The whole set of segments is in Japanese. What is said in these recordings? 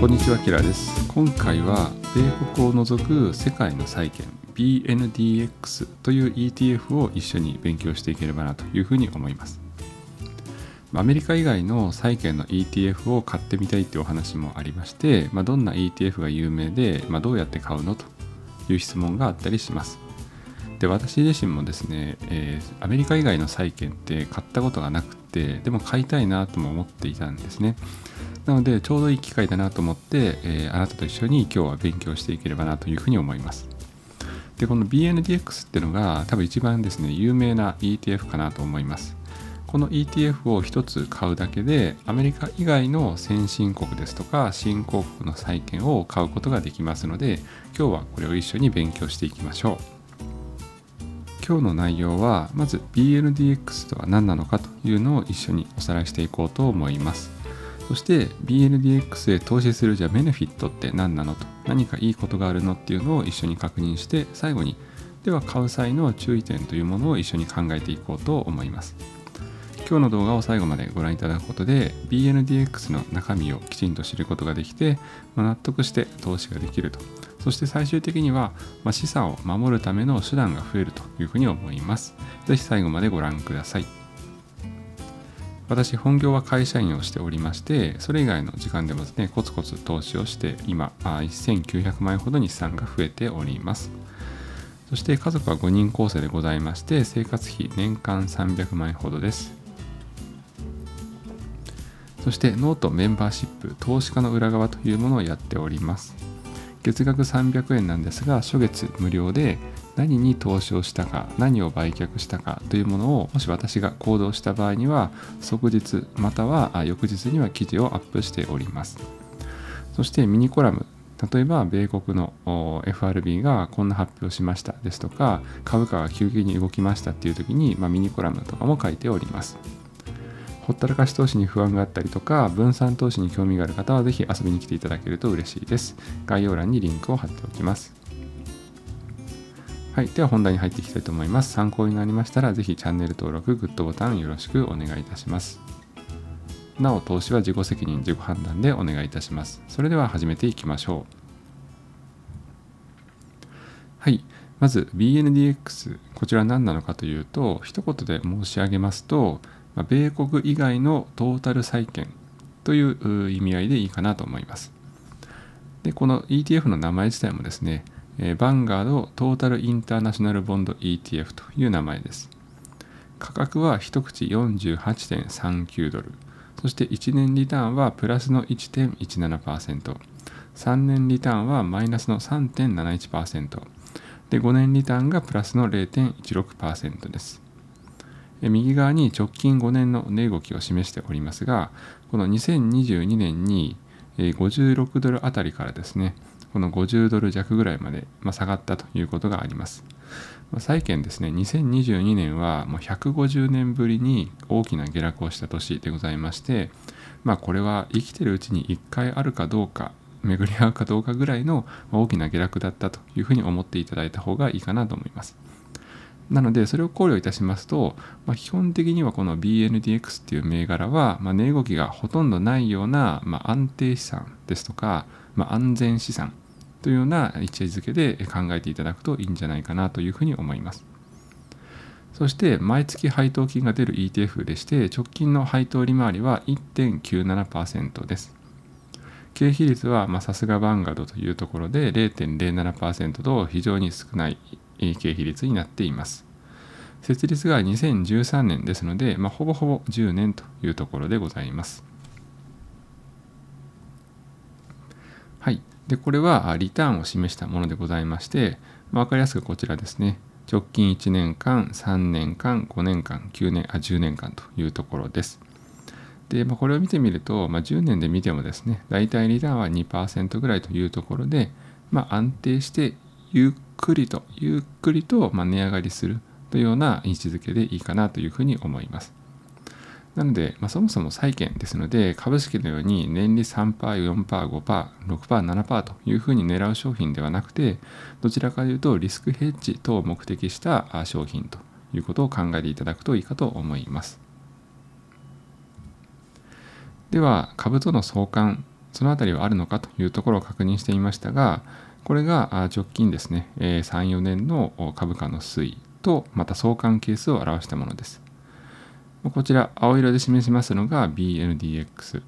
こんにちはキラです。今回は米国を除く世界の債券 BNDX という ETF を一緒に勉強していければなというふうに思います。アメリカ以外の債券の ETF を買ってみたいっていうお話もありまして、まあ、どんな ETF が有名で、まあ、どうやって買うのという質問があったりします。で私自身もですね、えー、アメリカ以外の債券って買ったことがなくてでも買いたいなとも思っていたんですね。なのでちょうどいい機会だなと思って、えー、あなたと一緒に今日は勉強していければなというふうに思います。でこの BNDX っていうのが多分一番ですね有名な ETF かなと思います。この ETF を1つ買うだけでアメリカ以外の先進国ですとか新興国の債券を買うことができますので今日はこれを一緒に勉強していきましょう。今日の内容はまず BNDX とは何なのかというのを一緒におさらいしていこうと思います。そして BNDX へ投資するじゃベネフィットって何なのと何かいいことがあるのっていうのを一緒に確認して最後にでは買う際の注意点というものを一緒に考えていこうと思います。今日の動画を最後までご覧いただくことで BNDX の中身をきちんと知ることができて、ま納得して投資ができると。そして最終的には、まあ資産を守るための手段が増えるというふうに思います。是非最後までご覧ください。私本業は会社員をしておりましてそれ以外の時間でもですねコツコツ投資をして今1900万円ほどに資産が増えております。そして家族は5人構成でございまして生活費年間300万円ほどです。そしてノートメンバーシップ投資家の裏側というものをやっております。月額300円なんですが初月無料で何に投資をしたか何を売却したかというものをもし私が行動した場合には即日または翌日には記事をアップしております。そしてミニコラム例えば米国の FRB がこんな発表しましたですとか株価が急激に動きましたっていう時に、まあ、ミニコラムとかも書いております。ほったらかし投資に不安があったりとか分散投資に興味がある方はぜひ遊びに来ていただけると嬉しいです概要欄にリンクを貼っておきますはい。では本題に入っていきたいと思います。参考になりましたら、ぜひチャンネル登録、グッドボタンよろしくお願いいたします。なお、投資は自己責任、自己判断でお願いいたします。それでは始めていきましょう。はい。まず BNDX、こちら何なのかというと、一言で申し上げますと、米国以外のトータル債券という意味合いでいいかなと思います。で、この ETF の名前自体もですね、えー、バンガードトータルインターナショナルボンド ETF という名前です。価格は一口48.39ドル。そして1年リターンはプラスの1.17%。3年リターンはマイナスの3.71%。で、5年リターンがプラスの0.16%です。右側に直近5年の値動きを示しておりますが、この2022年に56ドルあたりからですね、この50ドル弱ぐらいまで、下がったということがあります。債券ですね、2022年はもう150年ぶりに大きな下落をした年でございまして、まあこれは生きてるうちに1回あるかどうか、巡り合うかどうかぐらいの大きな下落だったというふうに思っていただいた方がいいかなと思います。なので、それを考慮いたしますと、まあ、基本的にはこの BNDX っていう銘柄は、まあ、値動きがほとんどないような、まあ、安定資産ですとか、まあ、安全資産というような位置づけで考えていただくといいんじゃないかなというふうに思います。そして毎月配当金が出る ETF でして直近の配当利回りは1.97%です。経費率はさすがバンガードというところで0.07%と非常に少ない経費率になっています。設立が2013年ですので、まあ、ほぼほぼ10年というところでございます。はい。で、これはリターンを示したものでございまして、まあ、分かりやすくこちらですね。直近1年間、3年間、5年間、9年、あ、10年間というところです。で、まあ、これを見てみると、まあ、10年で見てもですね、大体リターンは2%ぐらいというところで、まあ、安定してゆっくりと、ゆっくりと、ま値上がりするというような位置づけでいいかなというふうに思います。なので、まあ、そもそも債券ですので、株式のように年利3%、4%、5%、6%、7%というふうに狙う商品ではなくて、どちらかというとリスクヘッジ等を目的した商品ということを考えていただくといいかと思います。では、株との相関そのあたりはあるのかというところを確認してみましたがこれが直近ですね34年の株価の推移とまた相関係数を表したものです。こちら青色で示しますのが BNDX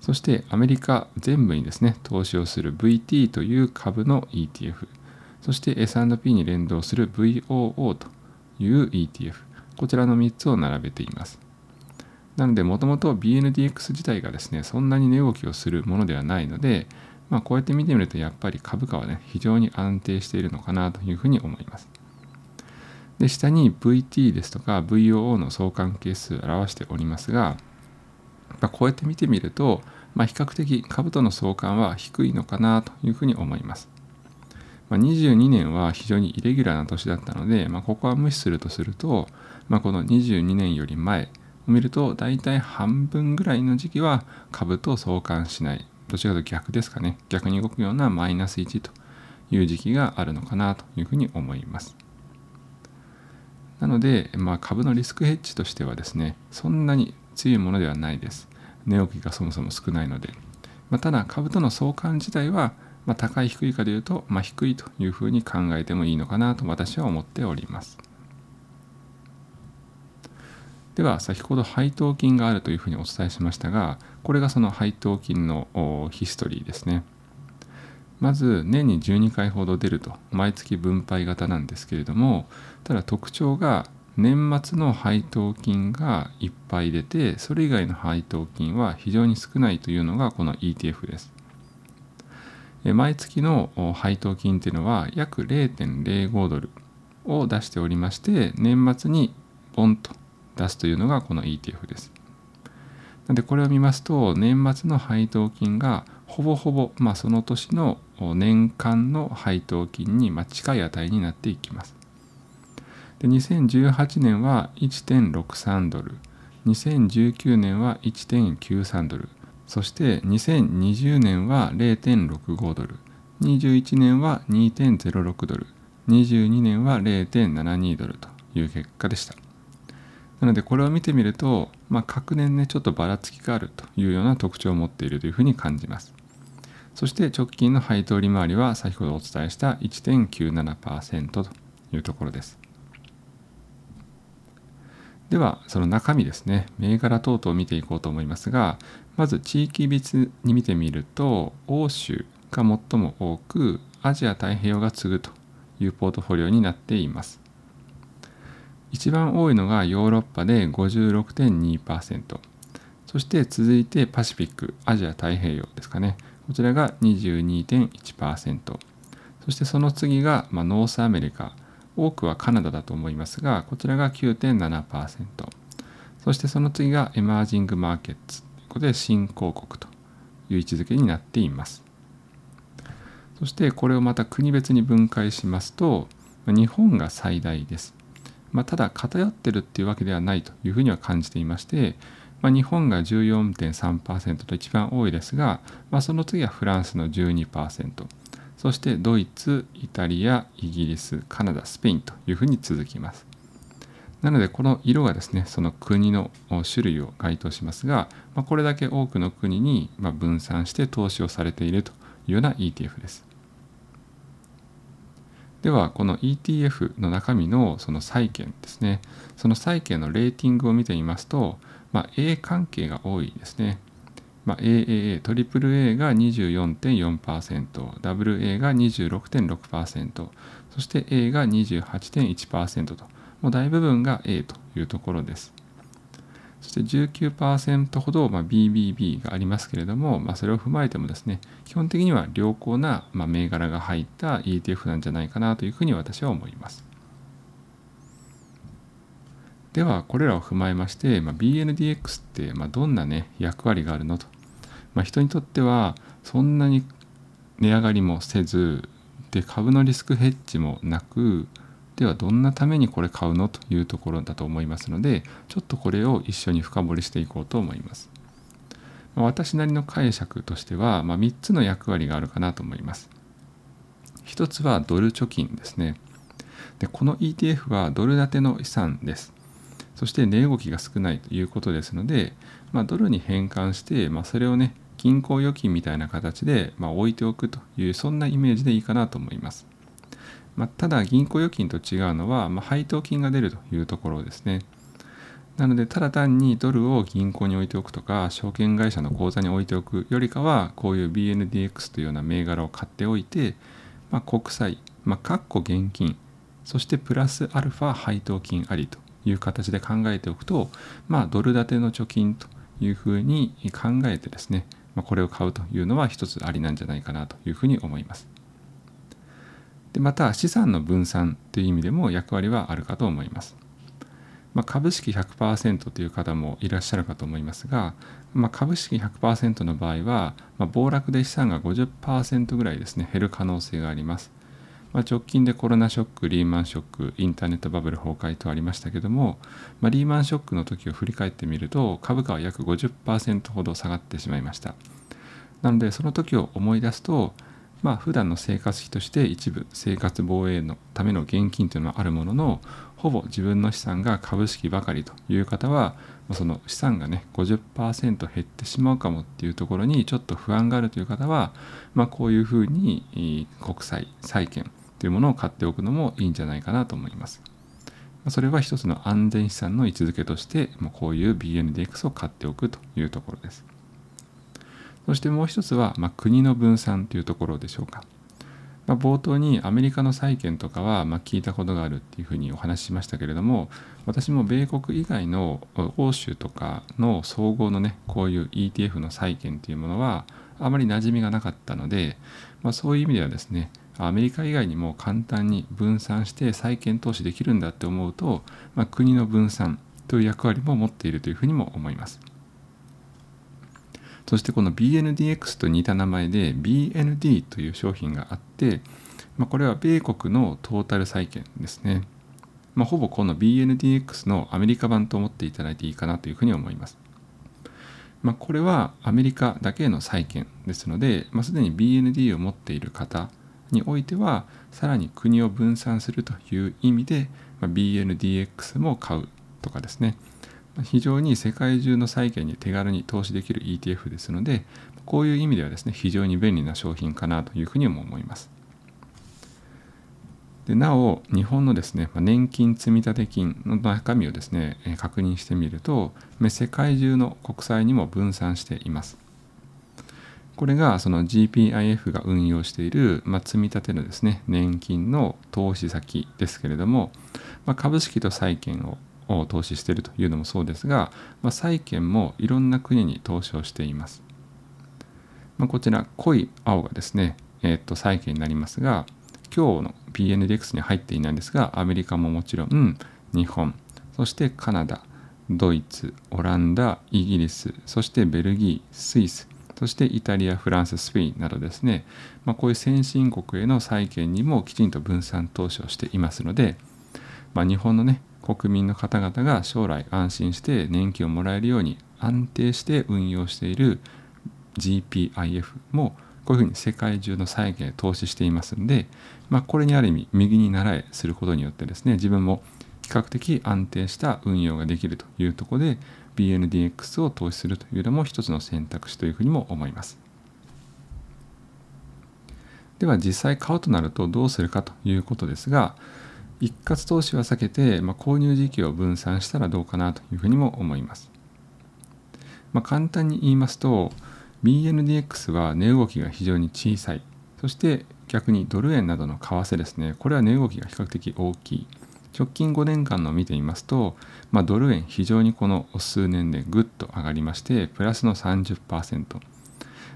そしてアメリカ全部にですね投資をする VT という株の ETF そして S&P に連動する VOO という ETF こちらの3つを並べています。なのでもともと BNDX 自体がですねそんなに値動きをするものではないのでまあ、こうやって見てみるとやっぱり株価はね非常に安定しているのかなというふうに思います。で下に VT ですとか VOO の相関係数を表しておりますが、まあ、こうやって見てみると、まあ、比較的株との相関は低いのかなというふうに思います。まあ、22年は非常にイレギュラーな年だったので、まあ、ここは無視するとすると、まあ、この22年より前を見ると大体半分ぐらいの時期は株と相関しない。どちらかと逆ですかね。逆に動くようなマイナス1という時期があるのかなというふうに思います。なので、まあ、株のリスクヘッジとしてはですねそんなに強いものではないです値動きがそもそも少ないので、まあ、ただ株との相関自体はまあ、高い低いかでいうと、まあ、低いというふうに考えてもいいのかなと私は思っております。では先ほど配当金があるというふうにお伝えしましたがこれがその配当金のヒストリーですね。まず年に12回ほど出ると毎月分配型なんですけれどもただ特徴が年末の配当金がいっぱい出てそれ以外の配当金は非常に少ないというのがこの ETF です。毎月の配当金っていうのは約0.05ドルを出しておりまして年末にポンと出すというのがこの ETF です。なのでこれを見ますと年末の配当金がほぼほぼ、まあ、その年の年間の配当金に近い値になっていきます。で2018年は1.63ドル2019年は1.93ドルそして2020年は0.65ドル、21年は2.06ドル、22年は0.72ドルという結果でした。なのでこれを見てみると、まあ、各年ねちょっとばらつきがあるというような特徴を持っているというふうに感じます。そして直近の配当利回りは先ほどお伝えした1.97%というところです。ではその中身ですね。銘柄等々を見ていこうと思いますがまず地域別に見てみると欧州が最も多くアジア太平洋が次ぐというポートフォリオになっています。一番多いのがヨーロッパで56.2%そして続いて Pacific アジア太平洋ですかね。こちらが22.1%そしてその次が、まあ、 North America多くはカナダだと思いますがこちらが9.7%そしてその次がエマージングマーケッツことで新興国という位置づけになっています。そしてこれをまた国別に分解しますと日本が最大です。まあ、ただ偏ってるっていうわけではないというふうには感じていまして、まあ、日本が14.3%と一番多いですが、まあ、その次はフランスの12%そしてドイツイタリアイギリスカナダスペインというふうに続きます。なのでこの色がですねその国の種類を該当しますが、まあ、これだけ多くの国に分散して投資をされているというような ETF です。ではこの ETF の中身のその債券ですねその債券のレーティングを見てみますと、まあ、A 関係が多いですね。まあ、AAA、AAA が24.4%、WA が26.6%、そして A が28.1%と、もう大部分が A というところです。そして19%ほど、まあ、BBB がありますけれども、まあ、それを踏まえてもですね、基本的には良好な、まあ、銘柄が入った ETF なんじゃないかなというふうに私は思います。では、これらを踏まえまして、まあ、BNDX って、まあ、どんな、ね、役割があるのと。まあ、人にとっては、そんなに値上がりもせず、で株のリスクヘッジもなく、ではどんなためにこれ買うのというところだと思いますのでちょっとこれを一緒に深掘りしていこうと思います。まあ、私なりの解釈としては、まあ、3つの役割があるかなと思います。1つはドル貯金ですね。でこの ETF はドル建ての資産です。そして値動きが少ないということですので、まあ、ドルに変換して、まあ、それをね銀行預金みたいな形で、まあ、置いておくというそんなイメージでいいかなと思います。まあ、ただ銀行預金と違うのは、まあ、配当金が出るというところですね。なのでただ単にドルを銀行に置いておくとか証券会社の口座に置いておくよりかはこういう BNDX というような銘柄を買っておいて、まあ、国債、まあ、かっこ現金そしてプラスアルファ配当金ありという形で考えておくと、まあ、ドル建ての貯金というふうに考えてですね、まあ、これを買うというのは一つありなんじゃないかなというふうに思います。でまた資産の分散という意味でも役割はあるかと思います。まあ、株式100%という方もいらっしゃるかと思いますが、まあ、株式100%の場合は、まあ、暴落で資産が50%ぐらいですね減る可能性があります。まあ、直近でコロナショック、リーマンショック、インターネットバブル崩壊とありましたけども、まあ、リーマンショックの時を振り返ってみると株価は約50%ほど下がってしまいました。なのでその時を思い出すと、まあ普段の生活費として一部生活防衛のための現金というのはあるもののほぼ自分の資産が株式ばかりという方はその資産がね50%減ってしまうかもっていうところにちょっと不安があるという方は、まあ、こういうふうに国債債券というものを買っておくのもいいんじゃないかなと思います。それは一つの安全資産の位置づけとしてこういう BNDX を買っておくというところです。そしてもう一つは、まあ、国の分散というところでしょうか。まあ、冒頭にアメリカの債券とかはま聞いたことがあるっていうふうにお話ししましたけれども私も米国以外の欧州とかの総合のねこういう ETF の債券というものはあまり馴染みがなかったので、まあ、そういう意味ではですねアメリカ以外にも簡単に分散して債券投資できるんだって思うと、まあ、国の分散という役割も持っているというふうにも思います。そしてこの BNDX と似た名前で BND という商品があって、まあ、これは米国のトータル債券ですね。まあ、ほぼこの BNDX のアメリカ版と思っていただいていいかなというふうに思います。まあ、これはアメリカだけの債券ですので、まあ、すでに BND を持っている方においてはさらに国を分散するという意味で、まあ、BNDX も買うとかですね。非常に世界中の債券に手軽に投資できる ETF ですのでこういう意味ではですね非常に便利な商品かなというふうにも思います。でなお日本のですね年金積立金の中身をですね確認してみると世界中の国債にも分散しています。これがその GPIF が運用している、まあ、積み立てのですね年金の投資先ですけれども、まあ、株式と債券を投資しているというのもそうですが、まあ、債券もいろんな国に投資をしています。まあ、こちら濃い青がですね、えー、っと債券になりますが今日の PNDX に入っていないんですがアメリカももちろん日本そしてカナダドイツオランダイギリスそしてベルギースイスそしてイタリアフランススペインなどですね、まあ、こういう先進国への債券にもきちんと分散投資をしていますので、まあ、日本のね国民の方々が将来安心して年金をもらえるように安定して運用している GPIF もこういうふうに世界中の債券投資していますんで、まあ、これにある意味右に習えすることによってですね自分も比較的安定した運用ができるというところで BNDX を投資するというのも一つの選択肢というふうにも思います。では実際買うとなるとどうするかということですが一括投資は避けて、まあ、購入時期を分散したらどうかなというふうにも思います。まあ、簡単に言いますと BNDX は値動きが非常に小さいそして逆にドル円などの為替ですねこれは値動きが比較的大きい直近5年間の見てみますと、まあ、ドル円非常にこの数年でぐっと上がりましてプラスの30%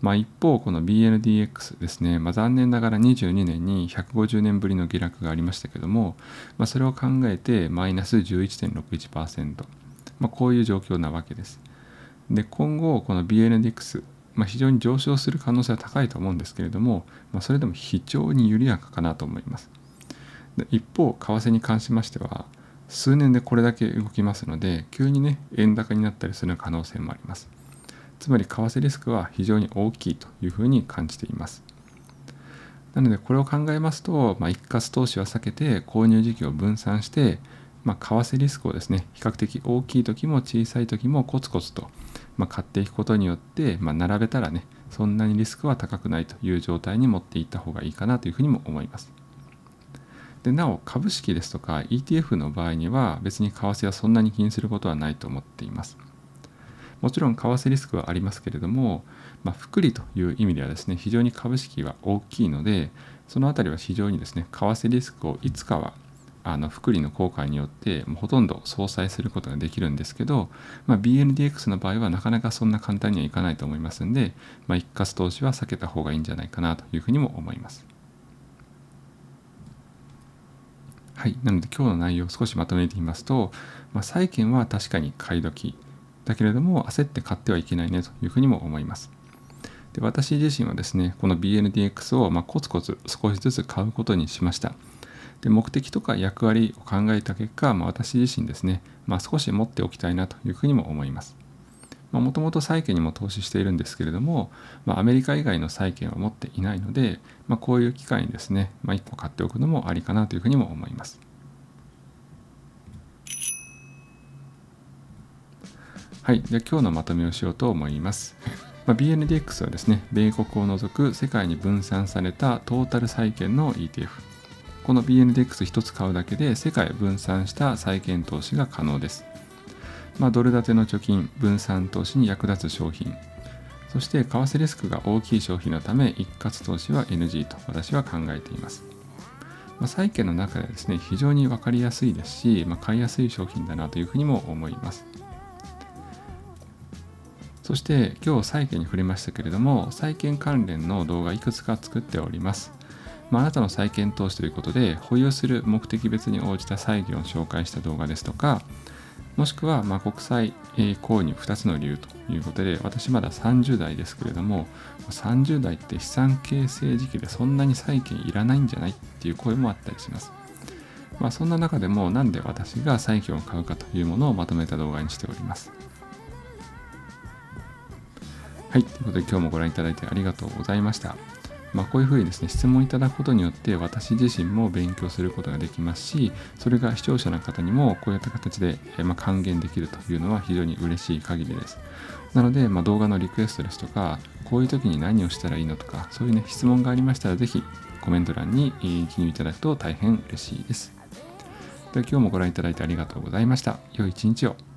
まあ、一方この BNDX ですね、まあ、残念ながら22年に150年ぶりの下落がありましたけども、まあ、それを考えてマイナス11.61%、まあ、こういう状況なわけです。で今後この BNDX、まあ、非常に上昇する可能性は高いと思うんですけれども、まあ、それでも非常に緩やかかなと思います。で一方為替に関しましては数年でこれだけ動きますので急にね円高になったりする可能性もあります。つまり為替リスクは非常に大きいというふうに感じています。なのでこれを考えますと、まあ、一括投資は避けて購入時期を分散してまあ、為替リスクをですね比較的大きい時も小さい時もコツコツと、まあ、買っていくことによって、まあ、並べたらねそんなにリスクは高くないという状態に持っていった方がいいかなというふうにも思います。でなお株式ですとか ETF の場合には別に為替はそんなに気にすることはないと思っています。もちろん為替リスクはありますけれども、まあ、複利という意味ではですね非常に株式は大きいのでそのあたりは非常にですね為替リスクをいつかはあの複利の効果によってほとんど相殺することができるんですけど、まあ、BNDX の場合はなかなかそんな簡単にはいかないと思いますんで、まあ、一括投資は避けた方がいいんじゃないかなというふうにも思います。はい、なので今日の内容を少しまとめてみますと、まあ、債券は確かに買い時だけれども焦って買ってはいけないねというふうにも思います。で私自身はですねこの BNDX をまコツコツ少しずつ買うことにしました。で目的とか役割を考えた結果、まあ、私自身ですね、まあ、少し持っておきたいなというふうにも思います。もともと債券にも投資しているんですけれども、まあ、アメリカ以外の債券は持っていないので、まあ、こういう機会にですね、まあ、1個買っておくのもありかなというふうにも思います。はい、で今日のまとめをしようと思います。まあ、BNDX はですね、米国を除く世界に分散されたトータル債券の ETF。この BNDX1 つ買うだけで世界分散した債券投資が可能です。まあ、ドル建ての貯金、分散投資に役立つ商品、そして為替リスクが大きい商品のため一括投資は NG と私は考えています。まあ、債券の中ではですね、非常に分かりやすいですし、まあ、買いやすい商品だなというふうにも思います。そして今日債券に触れましたけれども、債券関連の動画いくつか作っております。まあ、あなたの債券投資ということで、保有する目的別に応じた債券を紹介した動画ですとか、もしくはま国際購入2つの理由ということで、私まだ30代ですけれども、30代って資産形成時期でそんなに債券いらないんじゃないっていう声もあったりします。まあ、そんな中でもなんで私が債券を買うかというものをまとめた動画にしております。はい、ということで今日もご覧いただいてありがとうございました。まあ、こういうふうにですね質問いただくことによって私自身も勉強することができますしそれが視聴者の方にもこういった形で、ま還元できるというのは非常に嬉しい限りです。なので、まあ、動画のリクエストですとかこういう時に何をしたらいいのとかそういうね質問がありましたらぜひコメント欄に記入いただくと大変嬉しいです。では今日もご覧いただいてありがとうございました。良い一日を。